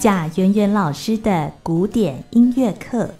贾圆圆老师的古典音乐课。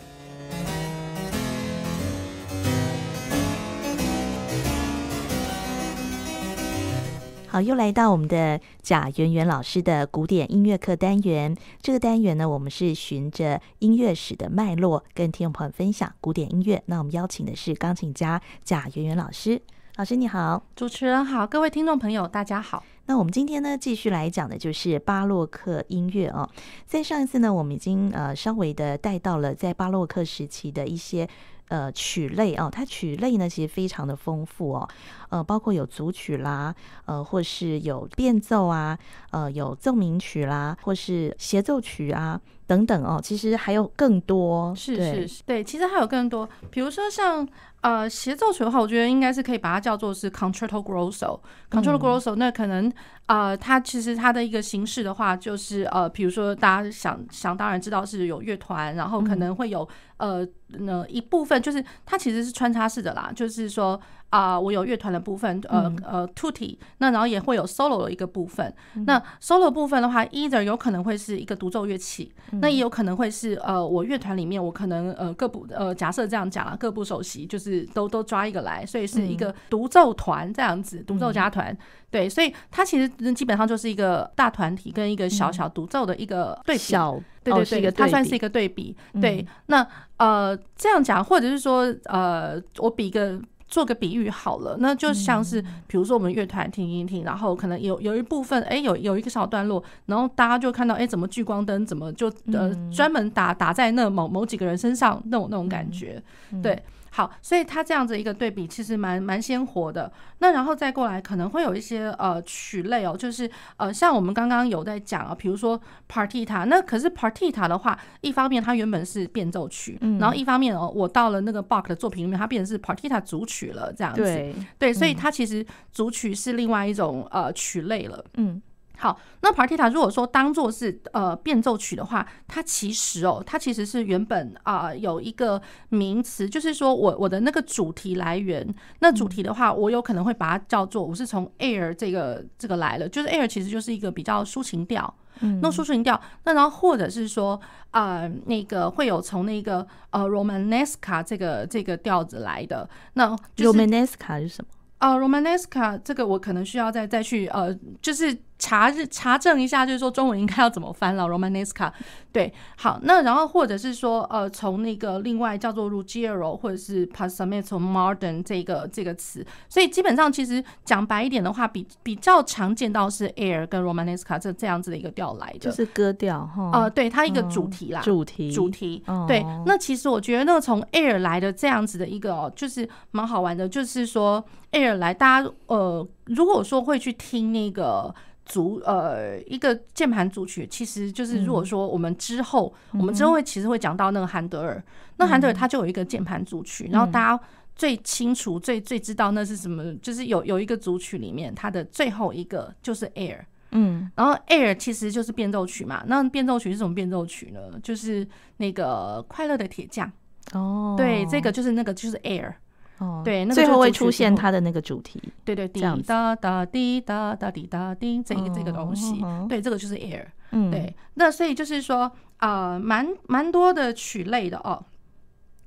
好，又来到我们的贾圆圆老师的古典音乐课单元。这个单元呢，我们是循着音乐史的脉络，跟听众朋友分享古典音乐。那我们邀请的是钢琴家贾圆圆老师。老师你好，主持人好，各位听众朋友大家好。那我们今天呢，继续来讲的就是巴洛克音乐哦。在上一次呢，我们已经呃稍微的带到了在巴洛克时期的一些。呃，曲类哦，它曲类呢其实非常的丰富哦，呃，包括有组曲啦，呃，或是有变奏啊，呃，有奏鸣曲啦，或是协奏曲啊等等哦，其实还有更多，是是是，对，其实还有更多，比如说像呃协奏曲的话，我觉得应该是可以把它叫做是 concerto grosso，concerto grosso，那可能。呃，它其实它的一个形式的话，就是呃，比如说大家想想当然知道是有乐团，然后可能会有呃那一部分，就是它其实是穿插式的啦，就是说啊、呃，我有乐团的部分，呃呃，tutti，那然后也会有 solo 的一个部分。那 solo 部分的话，either 有可能会是一个独奏乐器，那也有可能会是呃我乐团里面我可能呃各部呃假设这样讲啊，各部首席就是都都抓一个来，所以是一个独奏团这样子，独奏家团。对，所以它其实基本上就是一个大团体跟一个小小独奏的一个对比。小，对对对，它算是一个对比。对，那呃这样讲，或者是说呃，我比一个做个比喻好了，那就像是比如说我们乐团听一听，然后可能有有一部分哎有有一个小段落，然后大家就看到哎怎么聚光灯怎么就呃专门打打在那某某几个人身上那种那种感觉，对。好，所以它这样子一个对比其实蛮蛮鲜活的。那然后再过来，可能会有一些呃曲类哦，就是呃像我们刚刚有在讲啊，比如说 partita。那可是 partita 的话，一方面它原本是变奏曲，嗯、然后一方面哦，我到了那个 Bach 的作品里面，它变成是 partita 组曲了，这样子。对，对，所以它其实主曲是另外一种呃曲类了。嗯。好，那 partita 如果说当做是呃变奏曲的话，它其实哦，它其实是原本啊、呃、有一个名词，就是说我我的那个主题来源，那主题的话，我有可能会把它叫做我是从 air 这个这个来了，就是 air 其实就是一个比较抒情调，嗯，那抒情调，那然后或者是说呃那个会有从那个呃 romanesca 这个这个调子来的，那、就是 romanesca 是什么？啊、uh, romanesca 这个我可能需要再再去呃就是。查日查证一下，就是说中文应该要怎么翻了？Romanesca，对，好，那然后或者是说，呃，从那个另外叫做 Ruggiero 或者是 Passametto Modern 这个这个词，所以基本上其实讲白一点的话，比比较常见到是 Air 跟 Romanesca 这这样子的一个调来的，就是歌调哈。呃，对，它一个主题啦，主题主题。对，那其实我觉得那个从 Air 来的这样子的一个，就是蛮好玩的，就是说 Air 来，大家呃，如果说会去听那个。组呃一个键盘组曲，其实就是如果说我们之后，嗯、我们之后会其实会讲到那个韩德尔，嗯、那韩德尔他就有一个键盘组曲，嗯、然后大家最清楚、最最知道那是什么，就是有有一个组曲里面，它的最后一个就是 Air，嗯，然后 Air 其实就是变奏曲嘛，那变奏曲是什么变奏曲呢？就是那个快乐的铁匠。哦，对，这个就是那个就是 Air。哦，对，那个、最后会出现它的那个主题，对对，滴答答滴答答滴答滴，这个这个东西，哦、对，这个就是 air，嗯，对，那所以就是说，呃，蛮蛮多的曲类的哦，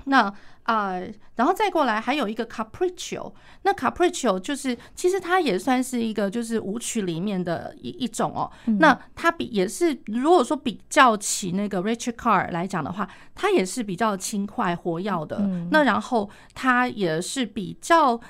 那。呃，然后再过来还有一个 Capriccio，那 Capriccio 就是其实它也算是一个就是舞曲里面的一一种哦。嗯、那它比也是如果说比较起那个 Richard Carr 来讲的话，它也是比较轻快活跃的。嗯、那然后它也是比较。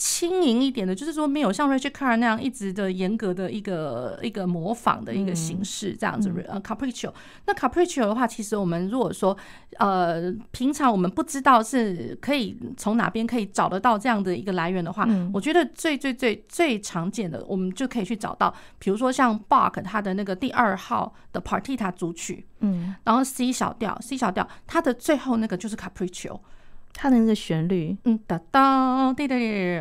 轻盈一点的，就是说没有像 Richard Carr 那样一直的严格的一个一个模仿的一个形式这样子。呃、嗯 uh,，Capriccio，那 Capriccio 的话，其实我们如果说呃平常我们不知道是可以从哪边可以找得到这样的一个来源的话，嗯、我觉得最最最最常见的，我们就可以去找到，比如说像 Bach 他的那个第二号的 Partita 组曲，嗯，然后 C 小调，C 小调，它的最后那个就是 Capriccio。它的那个旋律，嗯哒哒滴滴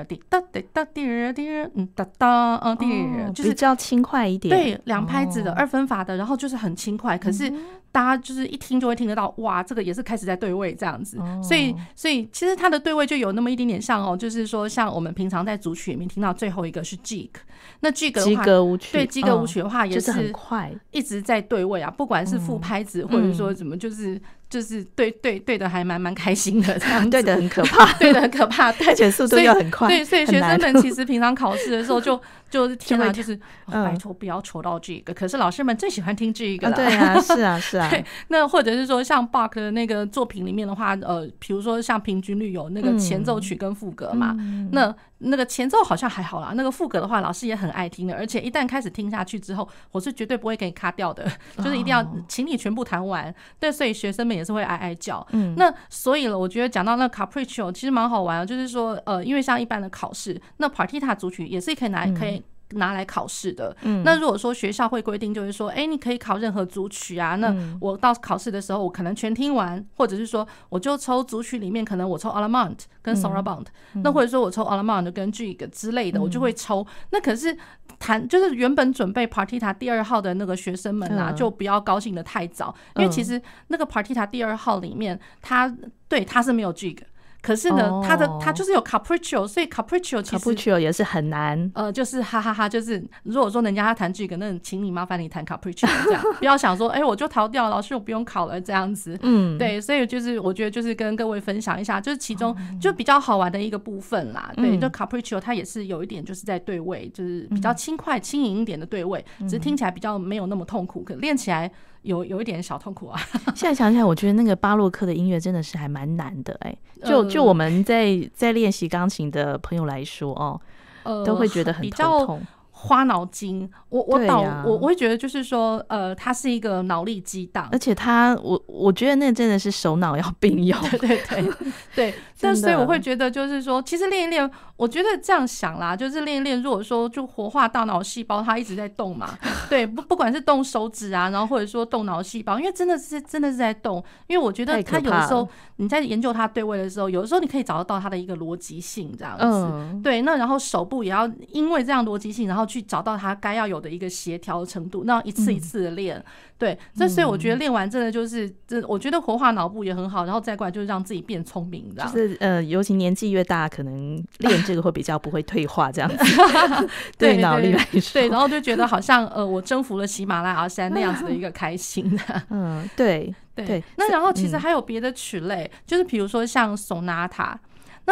滴哒滴哒滴滴，嗯哒哒嗯滴，就是比较轻快一点。对，两拍子的二分法的，然后就是很轻快，可是。大家就是一听就会听得到，哇，这个也是开始在对位这样子，所以所以其实它的对位就有那么一点点像哦，就是说像我们平常在组曲里面听到最后一个是 Jig，那 Jig 的话，对 Jig 舞曲的话也是很快，一直在对位啊，不管是副拍子或者说怎么，就是就是对对对的还蛮蛮开心的这样，对的 很可怕，对的很可怕，对，而且速度又很快，对，所以学生们 其实平常考试的时候就就是天哪，就是拜托不要抽到这个可是老师们最喜欢听这一个了，对啊，是啊是。对，那或者是说像 Bach 的那个作品里面的话，呃，比如说像平均律有那个前奏曲跟副歌嘛，嗯、那那个前奏好像还好啦，那个副歌的话，老师也很爱听的，而且一旦开始听下去之后，我是绝对不会给你卡掉的，就是一定要请你全部弹完。对，所以学生们也是会哀哀叫。嗯，那所以了，我觉得讲到那 Capriccio 其实蛮好玩的，就是说，呃，因为像一般的考试，那 Partita 组曲也是可以拿，可以。拿来考试的，嗯，那如果说学校会规定，就是说，哎，你可以考任何组曲啊，那我到考试的时候，我可能全听完，或者是说，我就抽组曲里面，可能我抽 Allemande 跟 Sorabond，、嗯。那或者说我抽 Allemande 跟 Gigue 之类的，我就会抽。那可是弹就是原本准备 Partita 第二号的那个学生们啊，就不要高兴的太早，因为其实那个 Partita 第二号里面，它对它是没有 Gigue。可是呢，他的他就是有 capriccio，所以 capriccio 其实 capriccio 也是很难。呃，就是哈哈哈，就是如果说人家他弹这个，那请你麻烦你弹 capriccio 这样，不要想说，哎，我就逃掉，老师我不用考了这样子。嗯，对，所以就是我觉得就是跟各位分享一下，就是其中就比较好玩的一个部分啦。对，就 capriccio 它也是有一点就是在对位，就是比较轻快轻盈一点的对位，只是听起来比较没有那么痛苦，可练起来。有有一点小痛苦啊！现在想起来，我觉得那个巴洛克的音乐真的是还蛮难的哎、欸。就就我们在在练习钢琴的朋友来说哦，都会觉得很头痛。花脑筋，我我导、啊、我我会觉得就是说，呃，他是一个脑力激荡，而且他我我觉得那真的是手脑要并用，对对对对。但所以我会觉得就是说，其实练一练，我觉得这样想啦，就是练一练，如果说就活化大脑细胞，它一直在动嘛，对，不不管是动手指啊，然后或者说动脑细胞，因为真的是真的是在动，因为我觉得他有的时候你在研究它对位的时候，有的时候你可以找得到他的一个逻辑性这样子，嗯、对，那然后手部也要因为这样逻辑性，然后。去找到他该要有的一个协调程度，那一次一次的练，嗯、对，这所以我觉得练完真的就是，这我觉得活化脑部也很好，然后再过来就是让自己变聪明，这样。就是呃，尤其年纪越大，可能练这个会比较不会退化，这样子。对脑力来说，对，然后就觉得好像呃，我征服了喜马拉雅山那样子的一个开心的。嗯，对对。那然后其实还有别的曲类，嗯、就是比如说像 Sonata。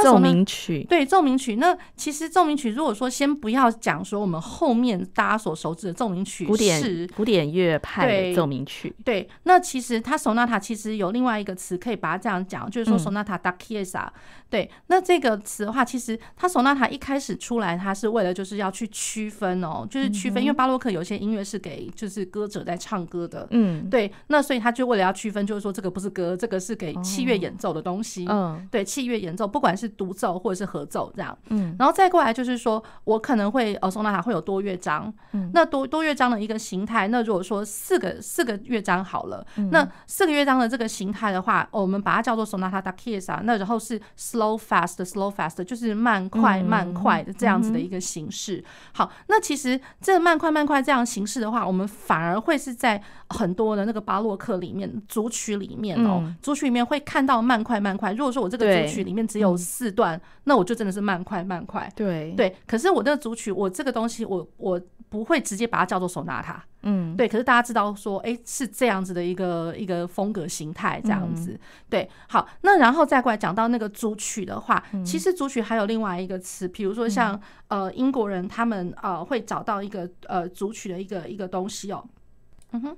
奏鸣曲，对奏鸣曲。那其实奏鸣曲，如果说先不要讲说我们后面大家所熟知的奏鸣曲是古典古典乐派的奏鸣曲，对。那其实它 sonata 其实有另外一个词可以把它这样讲，就是说 sonata da chiesa。对，那这个词的话，其实它 sonata 一开始出来，它是为了就是要去区分哦，就是区分，因为巴洛克有些音乐是给就是歌者在唱歌的，嗯，对。那所以他就为了要区分，就是说这个不是歌，这个是给器乐演奏的东西，嗯，对，器乐演奏，不管是独奏或者是合奏这样，嗯，然后再过来就是说，我可能会呃，松纳塔会有多乐章，嗯，那多多乐章的一个形态，那如果说四个四个乐章好了，那四个乐章的这个形态的话，我们把它叫做 sonata da chiesa，那然后是 slow fast slow fast，就是慢快慢快的这样子的一个形式。好，那其实这个慢快慢快这样形式的话，我们反而会是在很多的那个巴洛克里面组曲里面哦，组曲里面会看到慢快慢快。如果说我这个组曲里面只有四段，那我就真的是慢快慢快。对对，可是我那个组曲，我这个东西，我我不会直接把它叫做 sonata。嗯，对。可是大家知道说，哎，是这样子的一个一个风格形态，这样子。对，好，那然后再过来讲到那个主曲的话，其实主曲还有另外一个词，比如说像呃英国人他们呃会找到一个呃主曲的一个一个东西哦。嗯哼。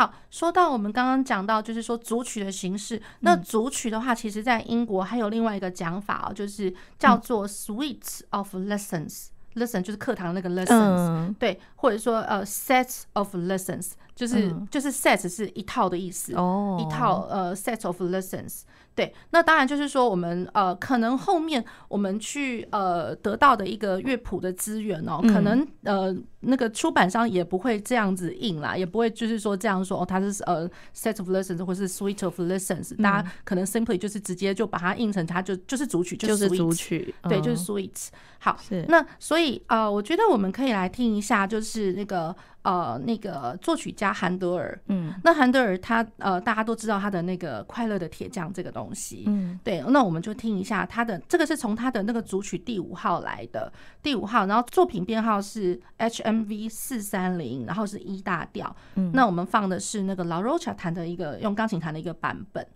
好，说到我们刚刚讲到，就是说组曲的形式。那组曲的话，其实在英国还有另外一个讲法哦，就是叫做 suite of lessons。Lesson 就是课堂那个 lessons，对，或者说呃 sets of lessons。就是、嗯、就是 sets 是一套的意思哦，一套呃 sets of lessons。对，那当然就是说，我们呃，可能后面我们去呃得到的一个乐谱的资源哦，可能呃那个出版商也不会这样子印啦，也不会就是说这样说哦，它是呃 set of lessons 或是 suite of lessons，大家可能 simply 就是直接就把它印成它就就是主曲，就是主曲，对，就是 suites。好，那所以呃，我觉得我们可以来听一下，就是那个。呃，那个作曲家韩德尔，嗯，那韩德尔他呃，大家都知道他的那个快乐的铁匠这个东西，嗯，对，那我们就听一下他的这个是从他的那个组曲第五号来的，第五号，然后作品编号是 HMV 四三零，然后是一大调，嗯，那我们放的是那个 La Rocha 弹的一个用钢琴弹的一个版本。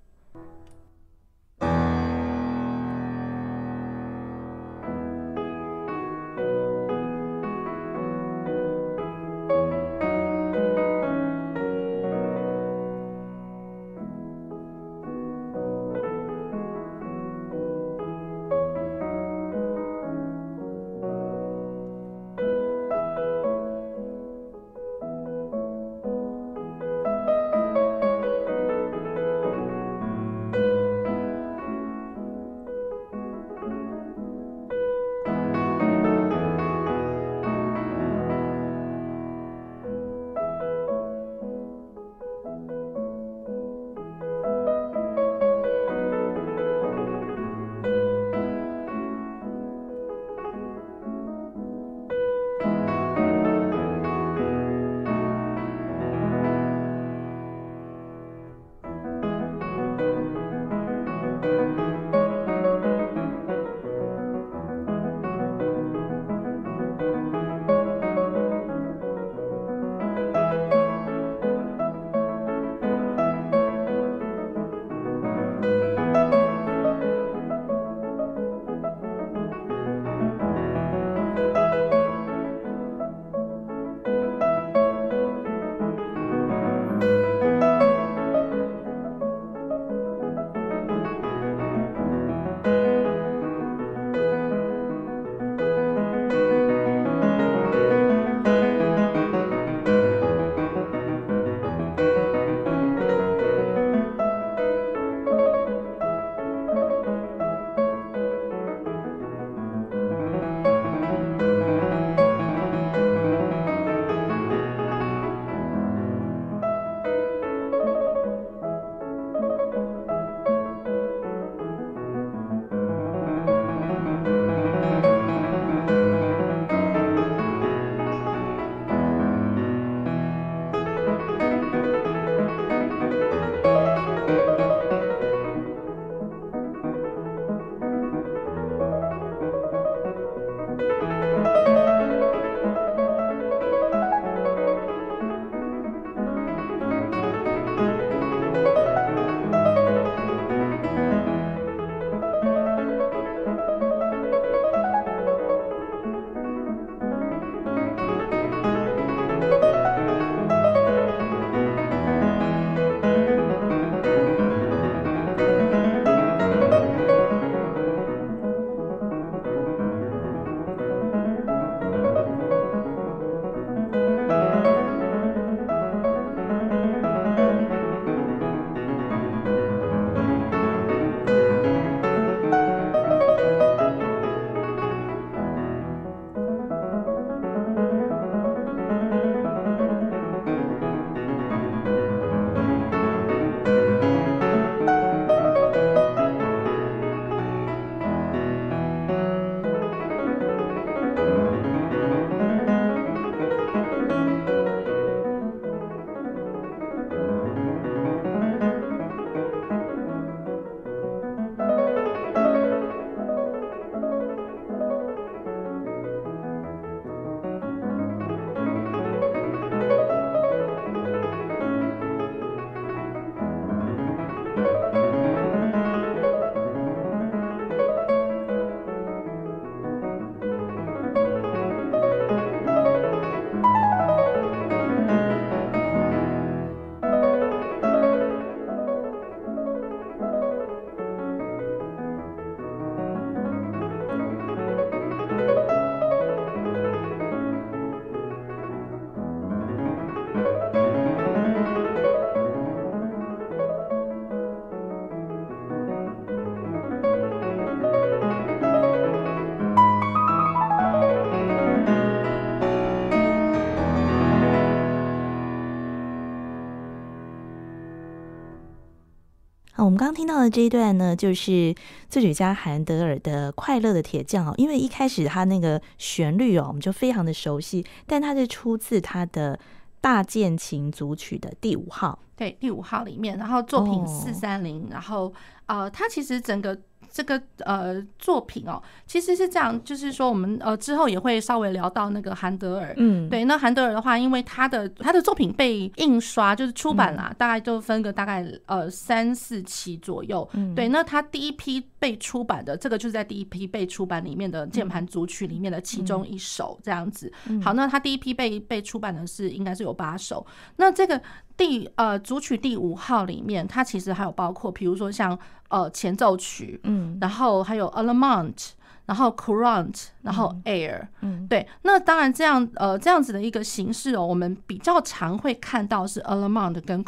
我们刚刚听到的这一段呢，就是作曲家韩德尔的《快乐的铁匠》哦。因为一开始他那个旋律哦，我们就非常的熟悉，但它是出自他的大键琴组曲的第五号，对，第五号里面，然后作品四三零，然后呃，它其实整个。这个呃作品哦，其实是这样，就是说我们呃之后也会稍微聊到那个韩德尔，嗯，对，那韩德尔的话，因为他的他的作品被印刷就是出版啦，嗯、大概就分个大概呃三四期左右，嗯，对，那他第一批被出版的这个就是在第一批被出版里面的键盘组曲里面的其中一首这样子。好，那他第一批被被出版的是应该是有八首，那这个。第呃主曲第五号里面，它其实还有包括，比如说像呃前奏曲，嗯，然后还有 Allemande。然后 Courante，然后 Air，嗯，对，那当然这样，呃，这样子的一个形式哦，我们比较常会看到是 Allemande 跟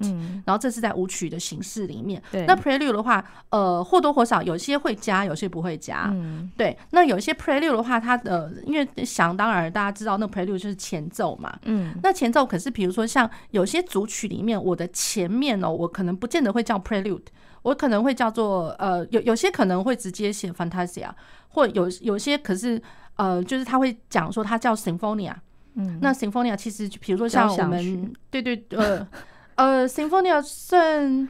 嗯，然后这是在舞曲的形式里面。对，那 Prelude 的话，呃，或多或少有些会加，有些不会加，嗯，对。那有些 Prelude 的话，它的因为想当然大家知道，那 Prelude 就是前奏嘛，嗯，那前奏可是比如说像有些组曲里面，我的前面哦，我可能不见得会叫 Prelude。我可能会叫做呃，有有些可能会直接写 Fantasia，或有有些可是呃，就是他会讲说他叫 Sinfonia。嗯，那 Sinfonia 其实比如说像我们对对呃呃 Sinfonia 算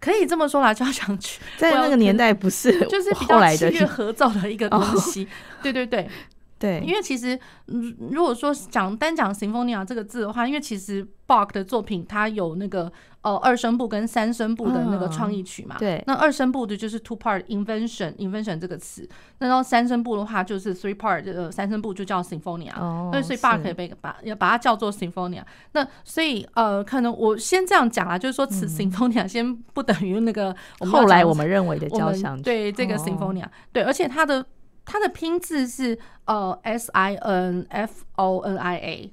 可以这么说啦，交响曲在那个年代不是就是比较器乐合奏的一个东西。对对对 对，因为其实如果说讲单讲 Sinfonia 这个字的话，因为其实 Bach 的作品它有那个。哦，二声部跟三声部的那个创意曲嘛，对，那二声部的就是 two part invention，invention 这个词，那到三声部的话就是 three part，呃，三声部就叫 symphonia，那所以 Bach 可以被把要把它叫做 symphonia，那所以呃，可能我先这样讲啦，就是说此 symphonia 先不等于那个 后来我们认为的交响曲，对这个 symphonia，对，而且它的它的拼字是呃 s i n f o n i a。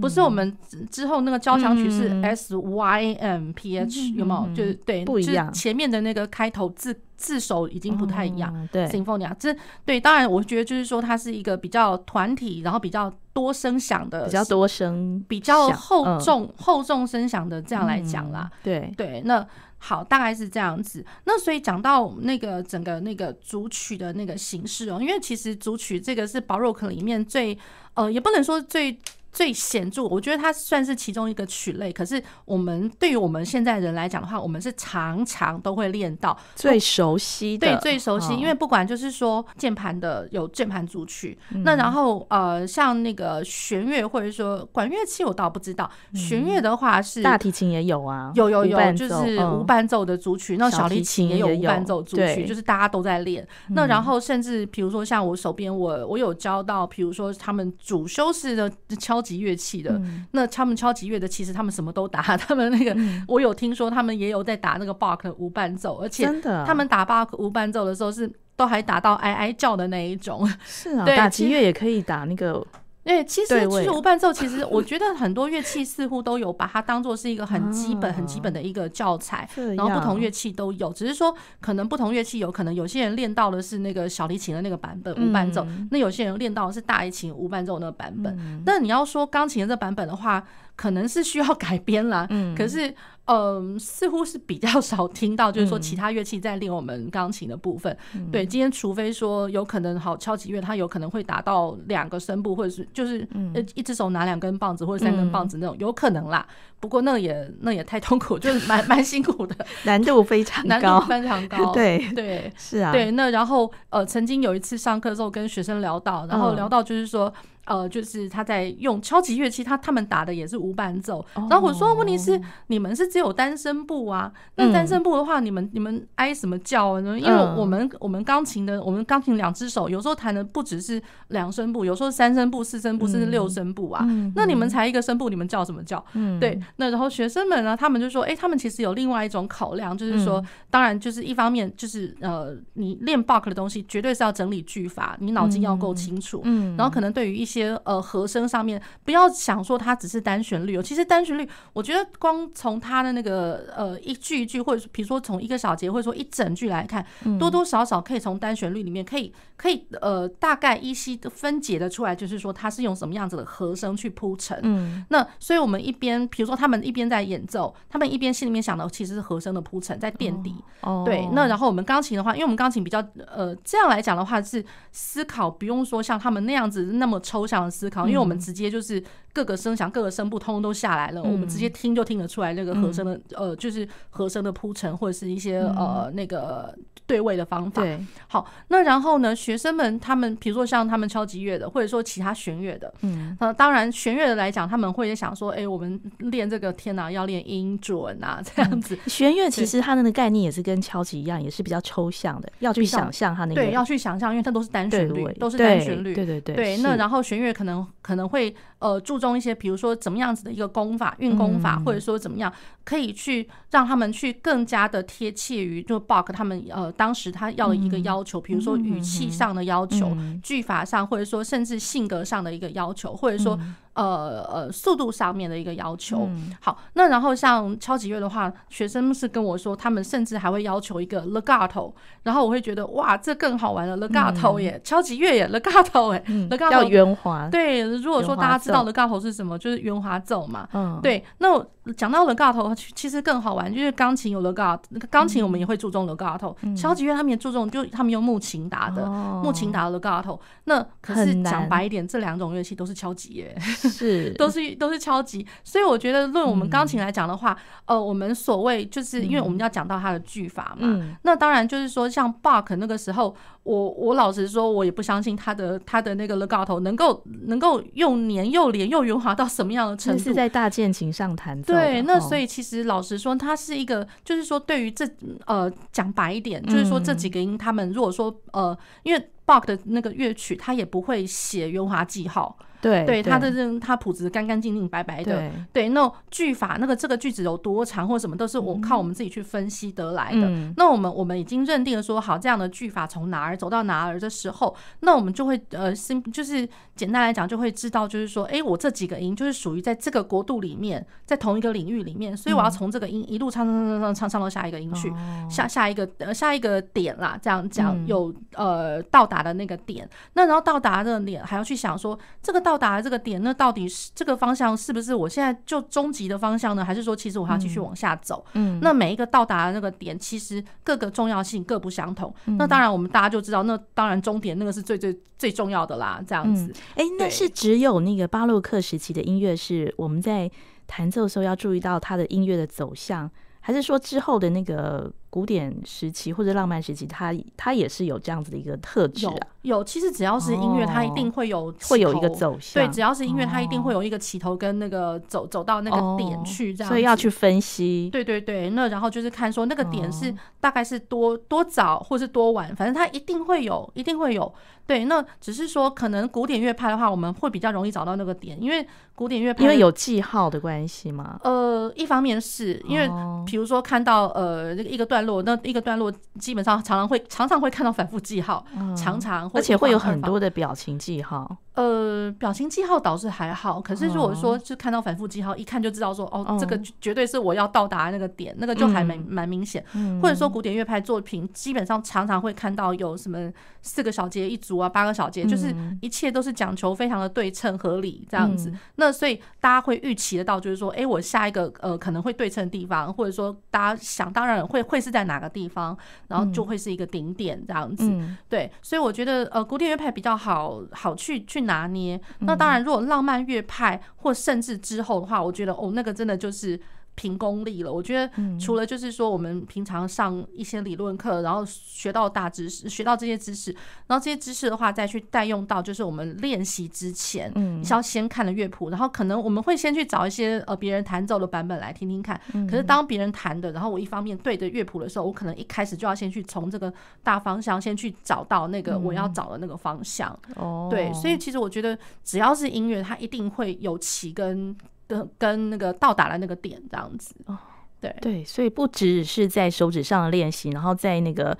不是我们之后那个交响曲是 S Y M P H 有没有？就是对，不一样。前面的那个开头字字首已经不太一样。对，Symphonia 这对，当然我觉得就是说它是一个比较团体，然后比较多声响的，比较多声，比较厚重厚重声响的这样来讲啦。对对，那好，大概是这样子。那所以讲到那个整个那个主曲的那个形式哦，因为其实主曲这个是 Baroque 里面最呃，也不能说最。最显著，我觉得它算是其中一个曲类。可是我们对于我们现在人来讲的话，我们是常常都会练到最熟悉的，对，最熟悉。因为不管就是说键盘的有键盘组曲，那然后呃，像那个弦乐或者说管乐器，我倒不知道。弦乐的话是大提琴也有啊，有有有，就是无伴奏的组曲。那小提琴也有无伴奏组曲，就是大家都在练。那然后甚至比如说像我手边，我我有教到，比如说他们主修式的敲。级乐器的，那他们敲击乐的，其实他们什么都打。他们那个，我有听说，他们也有在打那个 Bach 无伴奏，而且他们打 Bach 无伴奏的时候，是都还打到哀哀叫的那一种。是啊，打击乐也可以打那个。对，其实其实无伴奏，其实我觉得很多乐器似乎都有把它当做是一个很基本、很基本的一个教材，然后不同乐器都有，只是说可能不同乐器有可能有些人练到的是那个小提琴的那个版本无伴奏，那有些人练到的是大提琴无伴奏那个版本。但你要说钢琴的这版本的话，可能是需要改编啦。可是。嗯，似乎是比较少听到，就是说其他乐器在练我们钢琴的部分。嗯、对，今天除非说有可能好敲击乐，它有可能会达到两个声部，或者是就是呃一只手拿两根棒子或者三根棒子那种，有可能啦。不过那也那也太痛苦，就是蛮蛮辛苦的，难度非常高，难度非常高。对对，是啊。对，那然后呃，曾经有一次上课的时候跟学生聊到，然后聊到就是说。呃，就是他在用敲击乐器，他他们打的也是无伴奏。然后我说，问题是你们是只有单声部啊？那单声部的话，你们你们挨什么叫呢？因为我们我们钢琴的，我们钢琴两只手有时候弹的不只是两声部，有时候三声部、四声部甚至六声部啊。那你们才一个声部，你们叫什么叫？对。那然后学生们呢，他们就说，哎，他们其实有另外一种考量，就是说，当然就是一方面就是呃，你练 Bach 的东西绝对是要整理句法，你脑筋要够清楚。嗯。然后可能对于一些些呃和声上面，不要想说它只是单旋律哦。其实单旋律，我觉得光从它的那个呃一句一句，或者比如说从一个小节，或者说一整句来看，多多少少可以从单旋律里面可以可以呃大概依稀的分解的出来，就是说它是用什么样子的和声去铺陈。嗯，那所以我们一边比如说他们一边在演奏，他们一边心里面想的其实是和声的铺陈，在垫底。哦，对。那然后我们钢琴的话，因为我们钢琴比较呃这样来讲的话是思考不用说像他们那样子那么抽象的思考，因为我们直接就是各个声响、各个声部通通都下来了，我们直接听就听得出来那个和声的呃，就是和声的铺陈或者是一些呃那个对位的方法。对，好，那然后呢，学生们他们比如说像他们敲击乐的，或者说其他弦乐的，嗯，那，当然弦乐的来讲，他们会想说，哎，我们练这个天哪，要练音准啊，这样子。弦乐其实它那个概念也是跟敲击一样，也是比较抽象的，要去想象它那个，对，要去想象，因为它都是单旋律，都是单旋律，对对对，对。那然后弦乐可能可能会呃注重一些，比如说怎么样子的一个功法、运功法，或者说怎么样可以去让他们去更加的贴切于就 Bach 他们呃当时他要的一个要求，比如说语气上的要求、句法上，或者说甚至性格上的一个要求，或者说。呃呃，速度上面的一个要求。嗯、好，那然后像超级乐的话，学生是跟我说，他们甚至还会要求一个 legato，然后我会觉得哇，这更好玩了，legato 耶，嗯、敲击乐耶，legato 哎，legato 要圆滑。对，如果说大家知道 legato 是什么，就是圆滑奏嘛。嗯，对。那讲到 legato，其实更好玩，就是钢琴有 legato，那个钢琴我们也会注重 legato，敲击乐他们也注重，就他们用木琴打的，哦、木琴打的 legato。那可是讲白一点，这两种乐器都是敲击耶。是，都是都是敲击，所以我觉得论我们钢琴来讲的话，嗯、呃，我们所谓就是因为我们要讲到它的句法嘛，嗯、那当然就是说像 Bach 那个时候，我我老实说，我也不相信他的他的那个 legato 能够能够又黏又连又圆滑到什么样的程度，是在大键琴上弹奏。对，那所以其实老实说，它是一个，就是说对于这呃讲白一点，就是说这几个音，他们如果说呃，因为 Bach 的那个乐曲，他也不会写圆滑记号。对对，他的这他谱子干干净净白白的，对，对，那句法那个这个句子有多长或什么都是我靠我们自己去分析得来的。嗯、那我们我们已经认定了说好这样的句法从哪儿走到哪儿的时候，那我们就会呃，就是简单来讲就会知道，就是说，哎，我这几个音就是属于在这个国度里面，在同一个领域里面，所以我要从这个音一路唱唱唱唱唱唱到下一个音去，嗯、下下一个呃下一个点啦，这样讲有呃到达的那个点，那然后到达的点还要去想说这个。到达的这个点，那到底是这个方向是不是我现在就终极的方向呢？还是说其实我还要继续往下走？嗯，那每一个到达的那个点，其实各个重要性各不相同。嗯、那当然，我们大家就知道，那当然终点那个是最最最重要的啦。这样子，哎、嗯，那是只有那个巴洛克时期的音乐是我们在弹奏的时候要注意到它的音乐的走向，还是说之后的那个？古典时期或者浪漫时期，它它也是有这样子的一个特质啊。有，其实只要是音乐，它一定会有会有一个走向。对，只要是音乐，它一定会有一个起头跟那个走走到那个点去，这样。所以要去分析。对对对，那然后就是看说那个点是大概是多多早或是多晚，反正它一定会有，一定会有。对，那只是说可能古典乐派的话，我们会比较容易找到那个点，因为古典乐派因为有记号的关系嘛？呃，一方面是因为比如说看到呃那个一个段落，那一个段落基本上常常会常常会看到反复记号，嗯、常常会，而且会有很多的表情记号。呃，表情记号倒是还好，可是如果说是看到反复记号，一看就知道说哦，这个绝对是我要到达那个点，那个就还蛮蛮明显。或者说古典乐派作品基本上常常会看到有什么四个小节一组啊，八个小节，就是一切都是讲求非常的对称合理这样子。那所以大家会预期得到，就是说，哎，我下一个呃可能会对称的地方，或者说大家想当然会会是在哪个地方，然后就会是一个顶点这样子。对，所以我觉得呃古典乐派比较好好去去。拿捏，那当然，如果浪漫乐派或甚至之后的话，我觉得哦，那个真的就是。凭功力了，我觉得除了就是说我们平常上一些理论课，然后学到大知识，学到这些知识，然后这些知识的话再去代用到就是我们练习之前，嗯，是要先看了乐谱，然后可能我们会先去找一些呃别人弹奏的版本来听听看。可是当别人弹的，然后我一方面对着乐谱的时候，我可能一开始就要先去从这个大方向先去找到那个我要找的那个方向。哦，对，所以其实我觉得只要是音乐，它一定会有起跟。跟跟那个到达了那个点这样子哦，对对，所以不只是在手指上的练习，然后在那个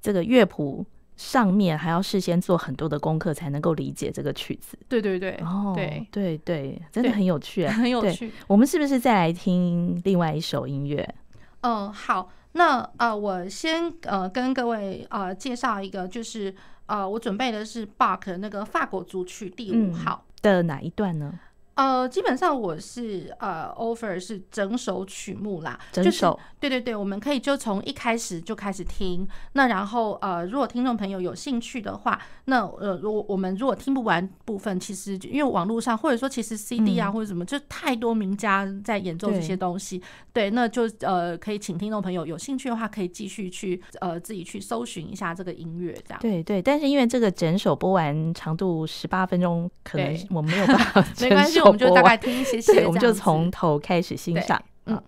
这个乐谱上面还要事先做很多的功课才能够理解这个曲子。对对对，哦，对对对，真的很有趣，很有趣。我们是不是再来听另外一首音乐？嗯，好，那呃，我先呃跟各位呃介绍一个，就是呃我准备的是 Bach 那个法国组曲第五号、嗯、的哪一段呢？呃，基本上我是呃 offer 是整首曲目啦，整首、就是，对对对，我们可以就从一开始就开始听。那然后呃，如果听众朋友有兴趣的话，那呃，如果我们如果听不完部分，其实因为网络上或者说其实 CD 啊、嗯、或者什么，就太多名家在演奏这些东西，对，对，那就呃可以请听众朋友有兴趣的话，可以继续去呃自己去搜寻一下这个音乐，这样。对对，但是因为这个整首播完长度十八分钟，可能我们没有办法，没关系。我们就大概听一些些，我们就从头开始欣赏。嗯。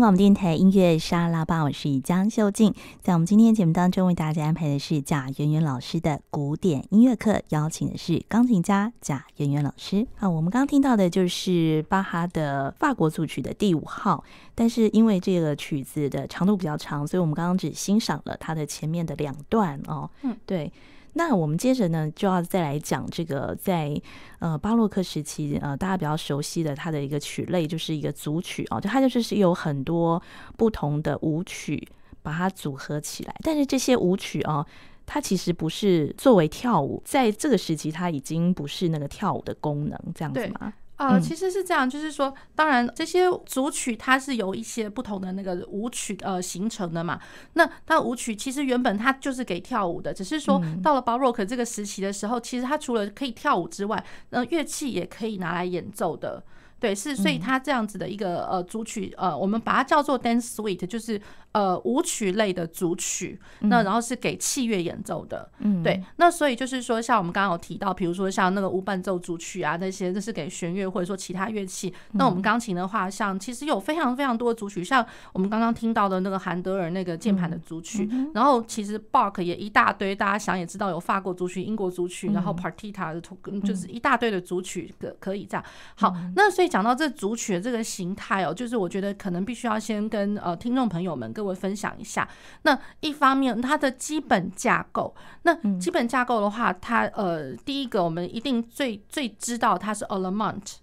广播电台音乐沙拉吧，我是江秀静。在我们今天节目当中，为大家安排的是贾圆圆老师的古典音乐课，邀请的是钢琴家贾圆圆老师。啊，我们刚刚听到的就是巴哈的法国组曲的第五号，但是因为这个曲子的长度比较长，所以我们刚刚只欣赏了它的前面的两段哦。嗯，对。那我们接着呢，就要再来讲这个在呃巴洛克时期呃大家比较熟悉的它的一个曲类，就是一个组曲哦，就它就是是有很多不同的舞曲把它组合起来，但是这些舞曲哦，它其实不是作为跳舞，在这个时期它已经不是那个跳舞的功能这样子吗？呃，其实是这样，就是说，当然这些组曲它是由一些不同的那个舞曲呃形成的嘛。那它舞曲其实原本它就是给跳舞的，只是说到了巴洛克这个时期的时候，其实它除了可以跳舞之外，呃，乐器也可以拿来演奏的。对，是，所以它这样子的一个呃组曲，呃，我们把它叫做 dance suite，就是呃舞曲类的组曲。那然后是给器乐演奏的，嗯，对。那所以就是说，像我们刚刚有提到，比如说像那个无伴奏组曲啊，那些这是给弦乐或者说其他乐器。那我们钢琴的话，像其实有非常非常多的组曲，像我们刚刚听到的那个韩德尔那个键盘的组曲，然后其实 Bach 也一大堆，大家想也知道有法国组曲、英国组曲，然后 Partita 的就是一大堆的组曲可可以这样。好，那所以。讲到这组曲的这个形态哦，就是我觉得可能必须要先跟呃听众朋友们各位分享一下。那一方面，它的基本架构，那基本架构的话，它呃第一个我们一定最最知道它是 Allemande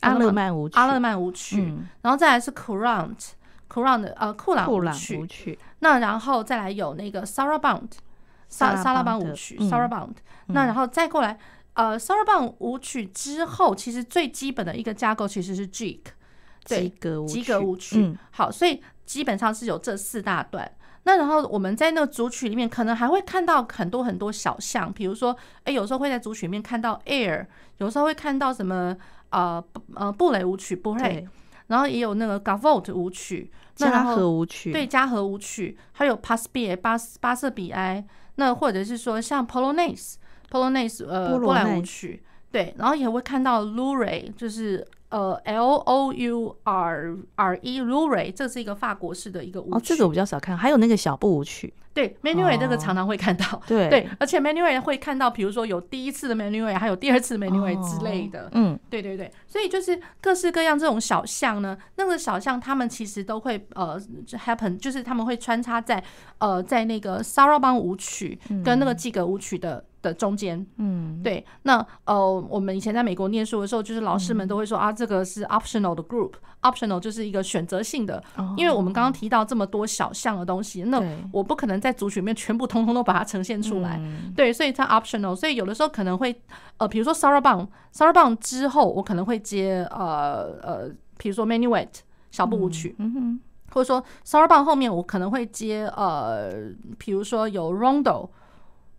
阿勒曼舞曲，阿勒曼舞曲，然后再来是 Courante Courante 呃库朗舞曲，那然后再来有那个 Sarabande 萨萨拉邦舞曲 Sarabande 那然后再过来。呃，Sarabande 舞曲之后，其实最基本的一个架构其实是 Gigue，对，吉格舞曲。嗯，好，所以基本上是有这四大段。那然后我们在那个组曲里面，可能还会看到很多很多小项，比如说，哎，有时候会在组曲里面看到 Air，有时候会看到什么呃呃布雷舞曲，布雷，然后也有那个 Gavotte 舞曲，嘉禾舞曲，对，嘉禾舞曲，还有 Passibier 巴巴瑟比埃，那或者是说像 Polonaise。Polonaise 呃，波兰舞曲，对，然后也会看到 Loure，就是呃 L O U R R E Loure，这是一个法国式的一个舞曲。哦，这个我比较少看，还有那个小步舞曲。对，Menuet 这个常常会看到，哦、对 对，而且 Menuet 会看到，比如说有第一次的 Menuet，还有第二次的 Menuet 之类的，嗯，对对对，所以就是各式各样这种小项呢，那个小项他们其实都会呃 happen，就是他们会穿插在呃在那个 Sarabande 舞曲跟那个季格舞曲的。的中间，嗯，对，那呃，我们以前在美国念书的时候，就是老师们都会说、嗯、啊，这个是 optional 的 group，optional 就是一个选择性的，哦、因为我们刚刚提到这么多小项的东西，那我不可能在组曲里面全部通通都把它呈现出来，嗯、对，所以它 optional，所以有的时候可能会呃，比如说 Sarabande，Sarabande 之后我可能会接呃呃，比如说 Manuet 小步舞曲，嗯哼，或者说 Sarabande 后面我可能会接呃，比如说有 Rondo。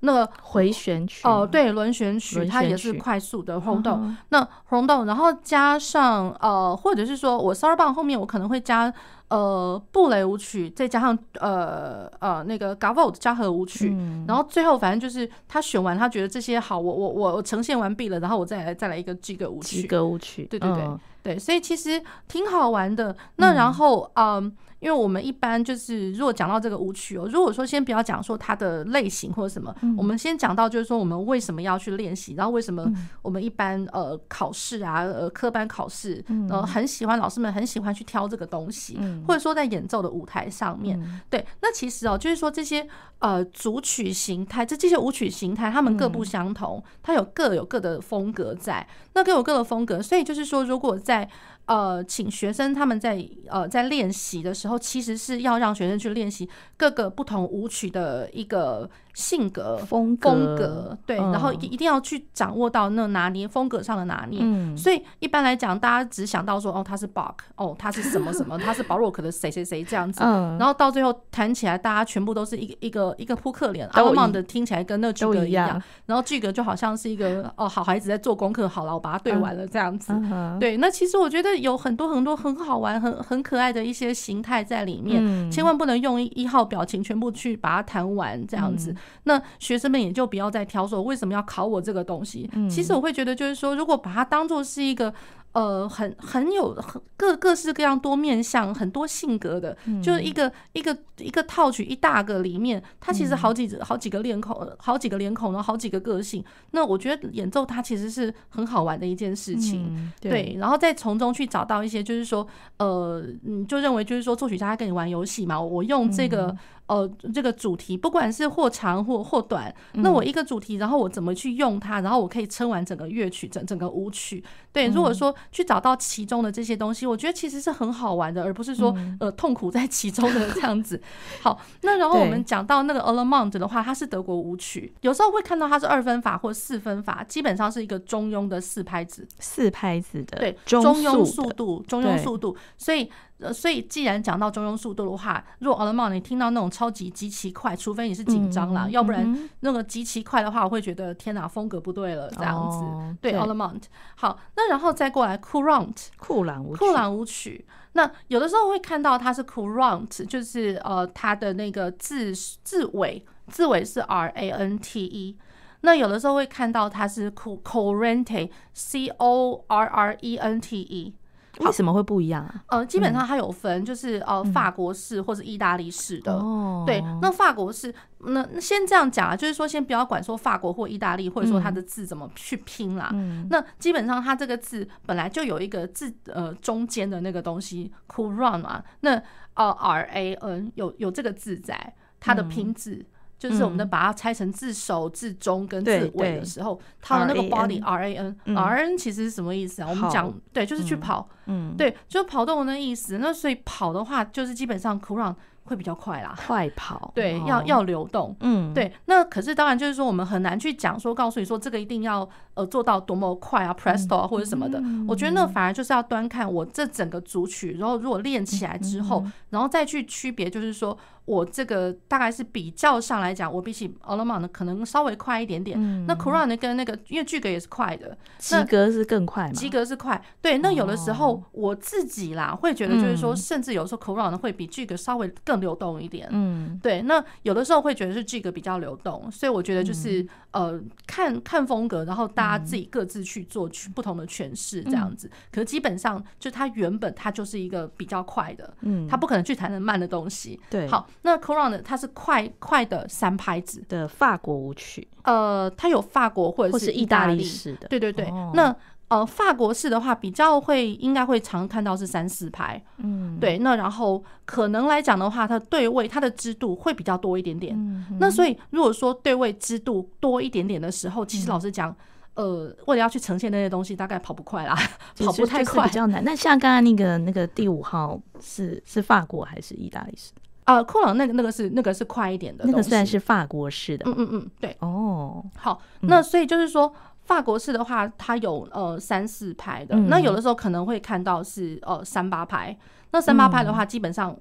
那个回旋曲哦，对，轮旋曲，它也是快速的 Rondo。那 Rondo，然后加上呃，或者是说我 Sarabande 后面我可能会加呃布雷舞曲，再加上呃呃那个 Gavotte 嘉禾舞曲，然后最后反正就是他选完，他觉得这些好，我我我呈现完毕了，然后我再来再来一个曲，Gigue 舞曲，对对对对，所以其实挺好玩的。那然后嗯。因为我们一般就是，如果讲到这个舞曲哦，如果说先不要讲说它的类型或者什么，我们先讲到就是说我们为什么要去练习，然后为什么我们一般呃考试啊呃科班考试呃很喜欢老师们很喜欢去挑这个东西，或者说在演奏的舞台上面，对，那其实哦就是说这些呃组曲形态，这这些舞曲形态，它们各不相同，它有各有各的风格在，那各有各的风格，所以就是说如果在呃，请学生他们在呃在练习的时候，其实是要让学生去练习各个不同舞曲的一个。性格风格，风格对，然后一一定要去掌握到那拿捏风格上的拿捏。嗯，所以一般来讲，大家只想到说，哦，他是 Bach，哦，他是什么什么，他是巴洛克的谁谁谁这样子。嗯，然后到最后弹起来，大家全部都是一个一个一个扑克脸，阿曼的听起来跟那巨格一样。然后巨格就好像是一个哦，好孩子在做功课，好了，我把它对完了这样子。对，那其实我觉得有很多很多很好玩、很很可爱的一些形态在里面，千万不能用一号表情全部去把它弹完这样子。那学生们也就不要再挑说为什么要考我这个东西。其实我会觉得就是说，如果把它当做是一个呃，很很有很各各式各样多面向，很多性格的，嗯、就是一个一个一个套曲一大个里面，它其实好几、嗯、好几个脸孔，好几个脸孔，然后好几个个性。那我觉得演奏它其实是很好玩的一件事情，嗯、对，对。然后再从中去找到一些，就是说，呃，你就认为就是说，作曲家在跟你玩游戏嘛，我用这个。嗯呃，这个主题不管是或长或或短，那我一个主题，然后我怎么去用它，然后我可以撑完整个乐曲，整整个舞曲。对，如果说去找到其中的这些东西，我觉得其实是很好玩的，而不是说呃痛苦在其中的这样子。好，那然后我们讲到那个 Allemande 的话，它是德国舞曲，有时候会看到它是二分法或四分法，基本上是一个中庸的四拍子，四拍子的，对，中庸速度，中庸速度，所以。呃，所以既然讲到中庸速度的话，如果 Allemande 你听到那种超级极其快，除非你是紧张啦，嗯、要不然那个极其快的话，我会觉得天哪，风格不对了这样子。哦、对 Allemande 好，那然后再过来 Courante 酷朗舞酷朗舞曲。那有的时候会看到它是 Courante 就是呃它的那个字字尾字尾是 R A N T E。那有的时候会看到它是 Corrente C O R R E N T E。为什么会不一样啊？呃，基本上它有分，就是呃，法国式或者意大利式的。哦、嗯，对，那法国式，那先这样讲啊，就是说先不要管说法国或意大利，或者说它的字怎么去拼啦。嗯，那基本上它这个字本来就有一个字呃中间的那个东西，Couronne 啊，那呃 R A N 有有这个字在它的拼字。嗯就是我们的把它拆成字首、字中跟字尾的时候，它的那个 body R A N，R N 其实是什么意思啊？我们讲对，就是去跑，嗯，对，就跑动的那意思。那所以跑的话，就是基本上 courant 会比较快啦，快跑，对，要要流动，嗯，对。那可是当然就是说，我们很难去讲说，告诉你说这个一定要呃做到多么快啊，presto 啊或者什么的。我觉得那反而就是要端看我这整个组曲，然后如果练起来之后，然后再去区别，就是说。我这个大概是比较上来讲，我比起 Allemande 可能稍微快一点点。嗯、那 Courante 跟那个，因为剧格也是快的，及格是更快嘛？及格是快，对。那有的时候我自己啦，会觉得就是说，甚至有时候 Courante 会比剧格稍微更流动一点。嗯，对。那有的时候会觉得是剧格比较流动，所以我觉得就是、嗯、呃，看看风格，然后大家自己各自去做不同的诠释这样子。嗯、可是基本上，就它原本它就是一个比较快的，嗯，它不可能去谈的慢的东西。对，好。那 Courante 它是快快的三拍子的法国舞曲，呃，它有法国或者是意大利式的，对对对。哦、那呃，法国式的话比较会应该会常看到是三四拍，嗯，对。那然后可能来讲的话，它对位它的支度会比较多一点点。嗯、哼那所以如果说对位支度多一点点的时候，其实老实讲，呃，为了要去呈现那些东西，大概跑不快啦，跑不太快，比较难。那像刚刚那个那个第五号是是法国还是意大利式？啊，库朗那个那个是那个是快一点的，那个算是法国式的，嗯嗯嗯，对，哦，好，那所以就是说法国式的话，它有呃三四拍的，那有的时候可能会看到是呃三八拍，那三八拍的话，基本上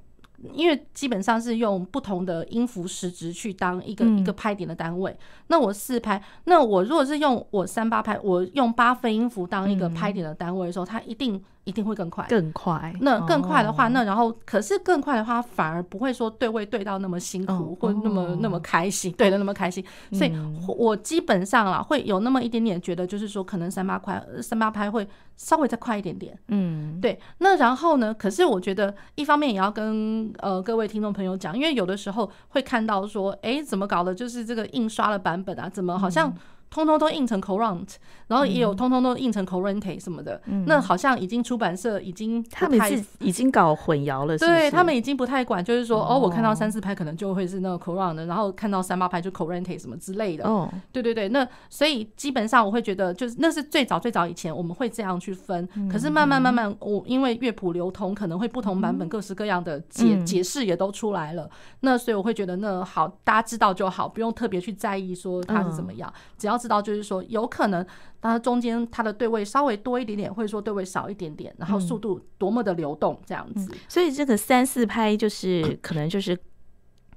因为基本上是用不同的音符时值去当一个一个拍点的单位，那我四拍，那我如果是用我三八拍，我用八分音符当一个拍点的单位的时候，它一定。一定会更快，更快。那更快的话，那然后可是更快的话，反而不会说对位对到那么辛苦，或那么那么开心，对的那么开心。所以我基本上啦，会有那么一点点觉得，就是说可能三八快，三八拍会稍微再快一点点。嗯，对。那然后呢？可是我觉得一方面也要跟呃各位听众朋友讲，因为有的时候会看到说，哎，怎么搞的？就是这个印刷的版本啊，怎么好像。通通都印成 Courante，然后也有通通都印成 Corrente 什么的，嗯、那好像已经出版社已经他们是已经搞混淆了是是？对，他们已经不太管，就是说哦，哦，我看到三四拍可能就会是那个 Courant 的然后看到三八拍就 Corrente 什么之类的。哦，对对对，那所以基本上我会觉得，就是那是最早最早以前我们会这样去分，嗯、可是慢慢慢慢，我因为乐谱流通，可能会不同版本各式各样的解、嗯、解释也都出来了，那所以我会觉得那好，大家知道就好，不用特别去在意说它是怎么样，嗯、只要知道就是说，有可能它中间它的对位稍微多一点点，或者说对位少一点点，然后速度多么的流动这样子。嗯、所以这个三四拍就是可能就是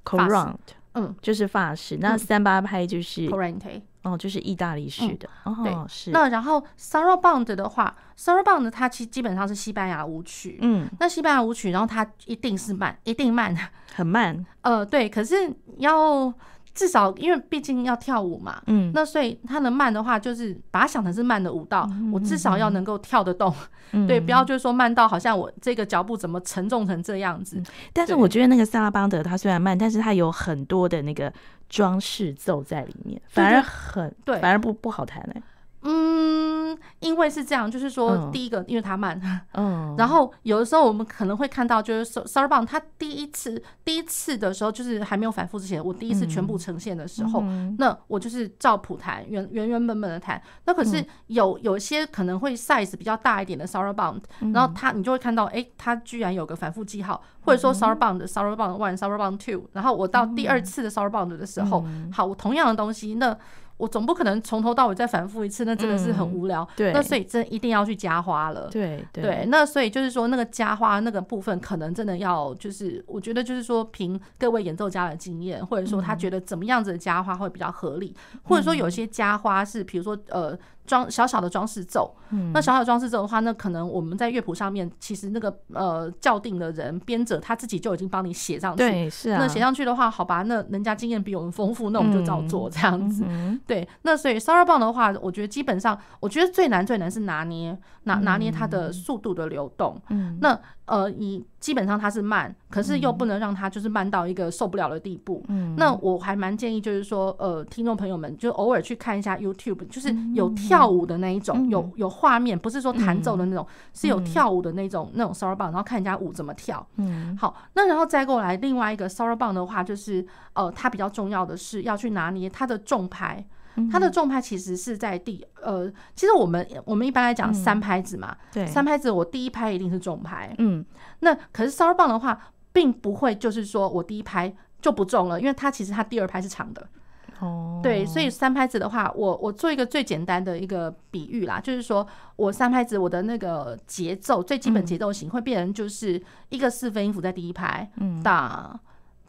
Courante，嗯，就是法式。那三八拍就是 Corrente，哦，就是意大利式的。哦，对，是。那然后 Sarabande 的话，Sarabande 它其实基本上是西班牙舞曲。嗯，那西班牙舞曲，然后它一定是慢，一定慢，很慢。呃，对，可是要。至少因为毕竟要跳舞嘛，嗯，那所以它的慢的话，就是把它想成是慢的舞蹈，我至少要能够跳得动，对，不要就是说慢到好像我这个脚步怎么沉重成这样子。但是我觉得那个萨拉邦德它虽然慢，但是它有很多的那个装饰奏在里面，反而很对，反而不不好弹哎。嗯，因为是这样，就是说，第一个，因为它慢，嗯，然后有的时候我们可能会看到，就是 Sarabande 它第一次第一次的时候，就是还没有反复之前，我第一次全部呈现的时候，那我就是照谱弹，原原原本本的弹。那可是有有些可能会 size 比较大一点的 Sarabande，然后它你就会看到，哎，它居然有个反复记号，或者说 Sarabande Sarabande one Sarabande two，然后我到第二次的 Sarabande 的时候，好，我同样的东西那。我总不可能从头到尾再反复一次，那真的是很无聊。对，那所以真一定要去加花了。对对，那所以就是说，那个加花那个部分，可能真的要就是，我觉得就是说，凭各位演奏家的经验，或者说他觉得怎么样子的加花会比较合理，或者说有些加花是，比如说呃。装小小的装饰奏，那小小装饰奏的话，那可能我们在乐谱上面，其实那个呃校定的人编者他自己就已经帮你写上去。对，是啊。那写上去的话，好吧，那人家经验比我们丰富，那我们就照做这样子。对，那所以 Sarabande 的话，我觉得基本上，我觉得最难最难是拿捏拿拿捏它的速度的流动。嗯，那。呃，你基本上它是慢，可是又不能让它就是慢到一个受不了的地步。嗯，那我还蛮建议，就是说，呃，听众朋友们就偶尔去看一下 YouTube，就是有跳舞的那一种，有有画面，不是说弹奏的那种，是有跳舞的那种那种 Sarabande，然后看人家舞怎么跳。嗯，好，那然后再过来另外一个 Sarabande 的话，就是呃，它比较重要的是要去拿捏它的重拍。它的重拍其实是在第呃，其实我们我们一般来讲三拍子嘛，对，三拍子我第一拍一定是重拍，嗯，那可是 Sarabande 的话，并不会就是说我第一拍就不重了，因为它其实它第二拍是长的，哦，对，所以三拍子的话，我我做一个最简单的一个比喻啦，就是说我三拍子我的那个节奏最基本节奏型会变成就是一个四分音符在第一拍，嗯，哒。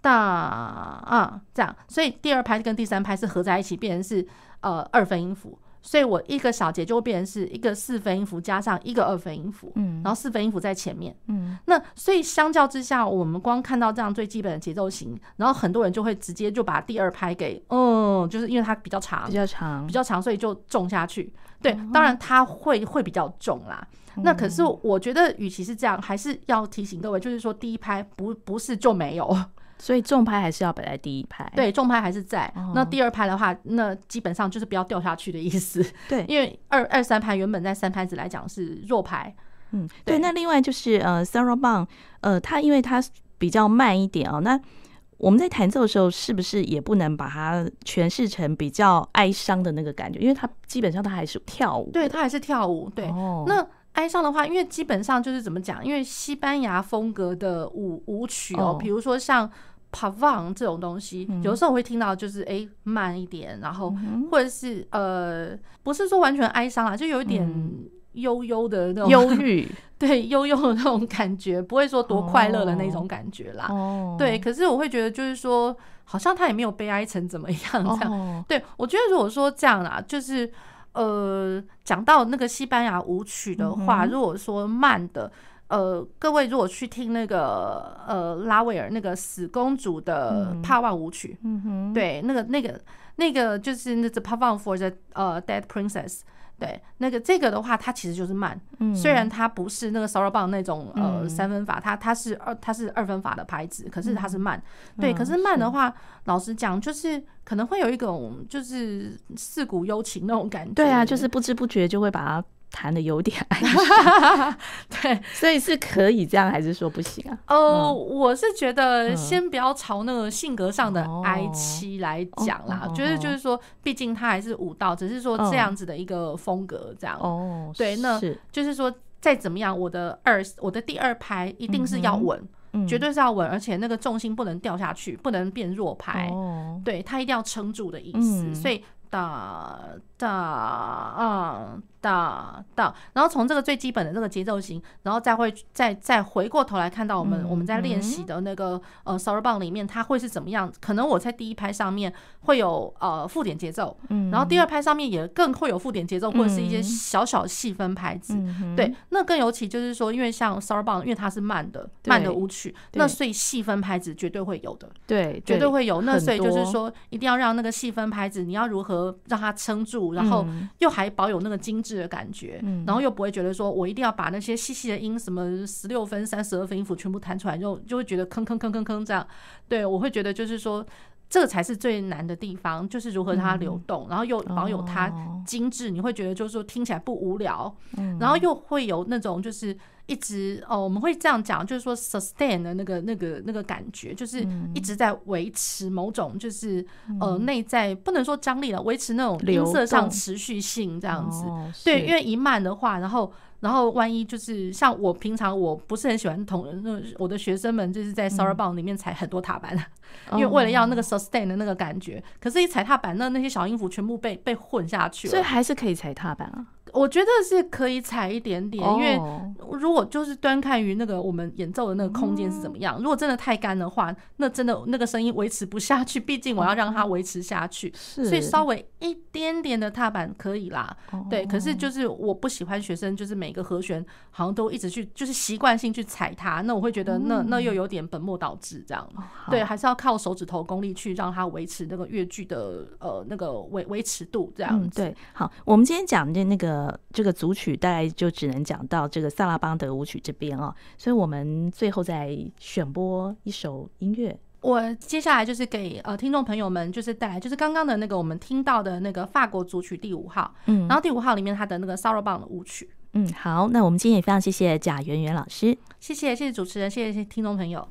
大啊，这样，所以第二拍跟第三拍是合在一起，变成是呃二分音符，所以我一个小节就会变成是一个四分音符加上一个二分音符，嗯，然后四分音符在前面，嗯，那所以相较之下，我们光看到这样最基本的节奏型，然后很多人就会直接就把第二拍给，嗯，就是因为它比较长，比较长，比较长，所以就重下去，对，当然它会会比较重啦，那可是我觉得与其是这样，还是要提醒各位，就是说第一拍不不是就没有。所以重拍还是要摆在第一拍，对，重拍还是在。那第二拍的话，那基本上就是不要掉下去的意思。对，因为二二三拍原本在三拍子来讲是弱拍。嗯，对。那另外就是呃，Sarabande，呃，它因为它比较慢一点哦。那我们在弹奏的时候，是不是也不能把它诠释成比较哀伤的那个感觉？因为它基本上它还是跳舞，对，它还是跳舞。对，那哀伤的话，因为基本上就是怎么讲？因为西班牙风格的舞舞曲哦，比如说像。Pavane 这种东西，有时候我会听到，就是哎慢一点，然后或者是呃，不是说完全哀伤啊，就有一点悠悠的那种忧郁，对，悠悠的那种感觉，不会说多快乐的那种感觉啦。对，可是我会觉得，就是说，好像他也没有悲哀成怎么样这样。对，我觉得如果说这样啦，就是呃，讲到那个西班牙舞曲的话，如果说慢的。呃，各位如果去听那个呃拉威尔那个死公主的帕万舞曲，嗯哼，对，那个那个那个就是那个 Pavane for the 呃 Dead Princess，对，那个这个的话，它其实就是慢，嗯，虽然它不是那个 Sarabande 那种呃三分法，它它是二它是二分法的拍子，可是它是慢，对，可是慢的话，老实讲就是可能会有一种就是似古幽情那种感觉，对啊，就。是不知不觉就会把它。弹的有点 哀，对，所以是可以这样，还是说不行啊？哦，我是觉得先不要朝那个性格上的哀戚来讲啦，就是就是说，毕竟他还是舞蹈，只是说这样子的一个风格这样。哦，对，那就是说再怎么样，我的二，我的第二拍一定是要稳，绝对是要稳，而且那个重心不能掉下去，不能变弱拍。哦，对，他一定要撑住的意思，所以。哒哒啊哒哒，然后从这个最基本的这个节奏型，然后再会再再回过头来看到我们、嗯、我们在练习的那个呃 Sarabande 里面，它会是怎么样？可能我在第一拍上面会有呃附点节奏，嗯，然后第二拍上面也更会有附点节奏，或者是一些小小细分拍子，嗯、对。那更尤其就是说，因为像 Sarabande，因为它是慢的慢的舞曲，那所以细分拍子绝对会有的，对，绝对会有。那所以就是说，一定要让那个细分拍子，你要如何让它撑住，然后又还保有那个精致的感觉，嗯、然后又不会觉得说我一定要把那些细细的音，什么十六分、三十二分音符全部弹出来，就就会觉得吭吭吭吭吭这样。对，我会觉得就是说，这个才是最难的地方，就是如何它流动，嗯、然后又保有它精致，你会觉得就是说听起来不无聊，嗯、然后又会有那种就是。一直哦，我们会这样讲，就是说 sustain 的那个、那个、那个感觉，就是一直在维持某种，就是、嗯、呃内在不能说张力了，维持那种音色上持续性这样子。哦、对，因为一慢的话，然后然后万一就是像我平常我不是很喜欢同那我的学生们就是在 s o r r b o n 里面踩很多踏板，嗯、因为为了要那个 sustain 的那个感觉，可是一踩踏板，那那些小音符全部被被混下去了，所以还是可以踩踏板啊。我觉得是可以踩一点点，因为如果就是端看于那个我们演奏的那个空间是怎么样。如果真的太干的话，那真的那个声音维持不下去。毕竟我要让它维持下去，所以稍微一点点的踏板可以啦。对，可是就是我不喜欢学生就是每个和弦好像都一直去就是习惯性去踩它，那我会觉得那那又有点本末倒置这样。对，还是要靠手指头功力去让它维持那个乐句的呃那个维维持度这样子。对，好，我们今天讲的那个。呃，这个组曲大概就只能讲到这个萨拉邦德舞曲这边哦，所以我们最后再选播一首音乐。我接下来就是给呃听众朋友们就是带来就是刚刚的那个我们听到的那个法国组曲第五号，嗯，然后第五号里面它的那个 Sarabande 舞曲，嗯，好，那我们今天也非常谢谢贾圆圆老师，谢谢谢谢主持人，谢谢听众朋友。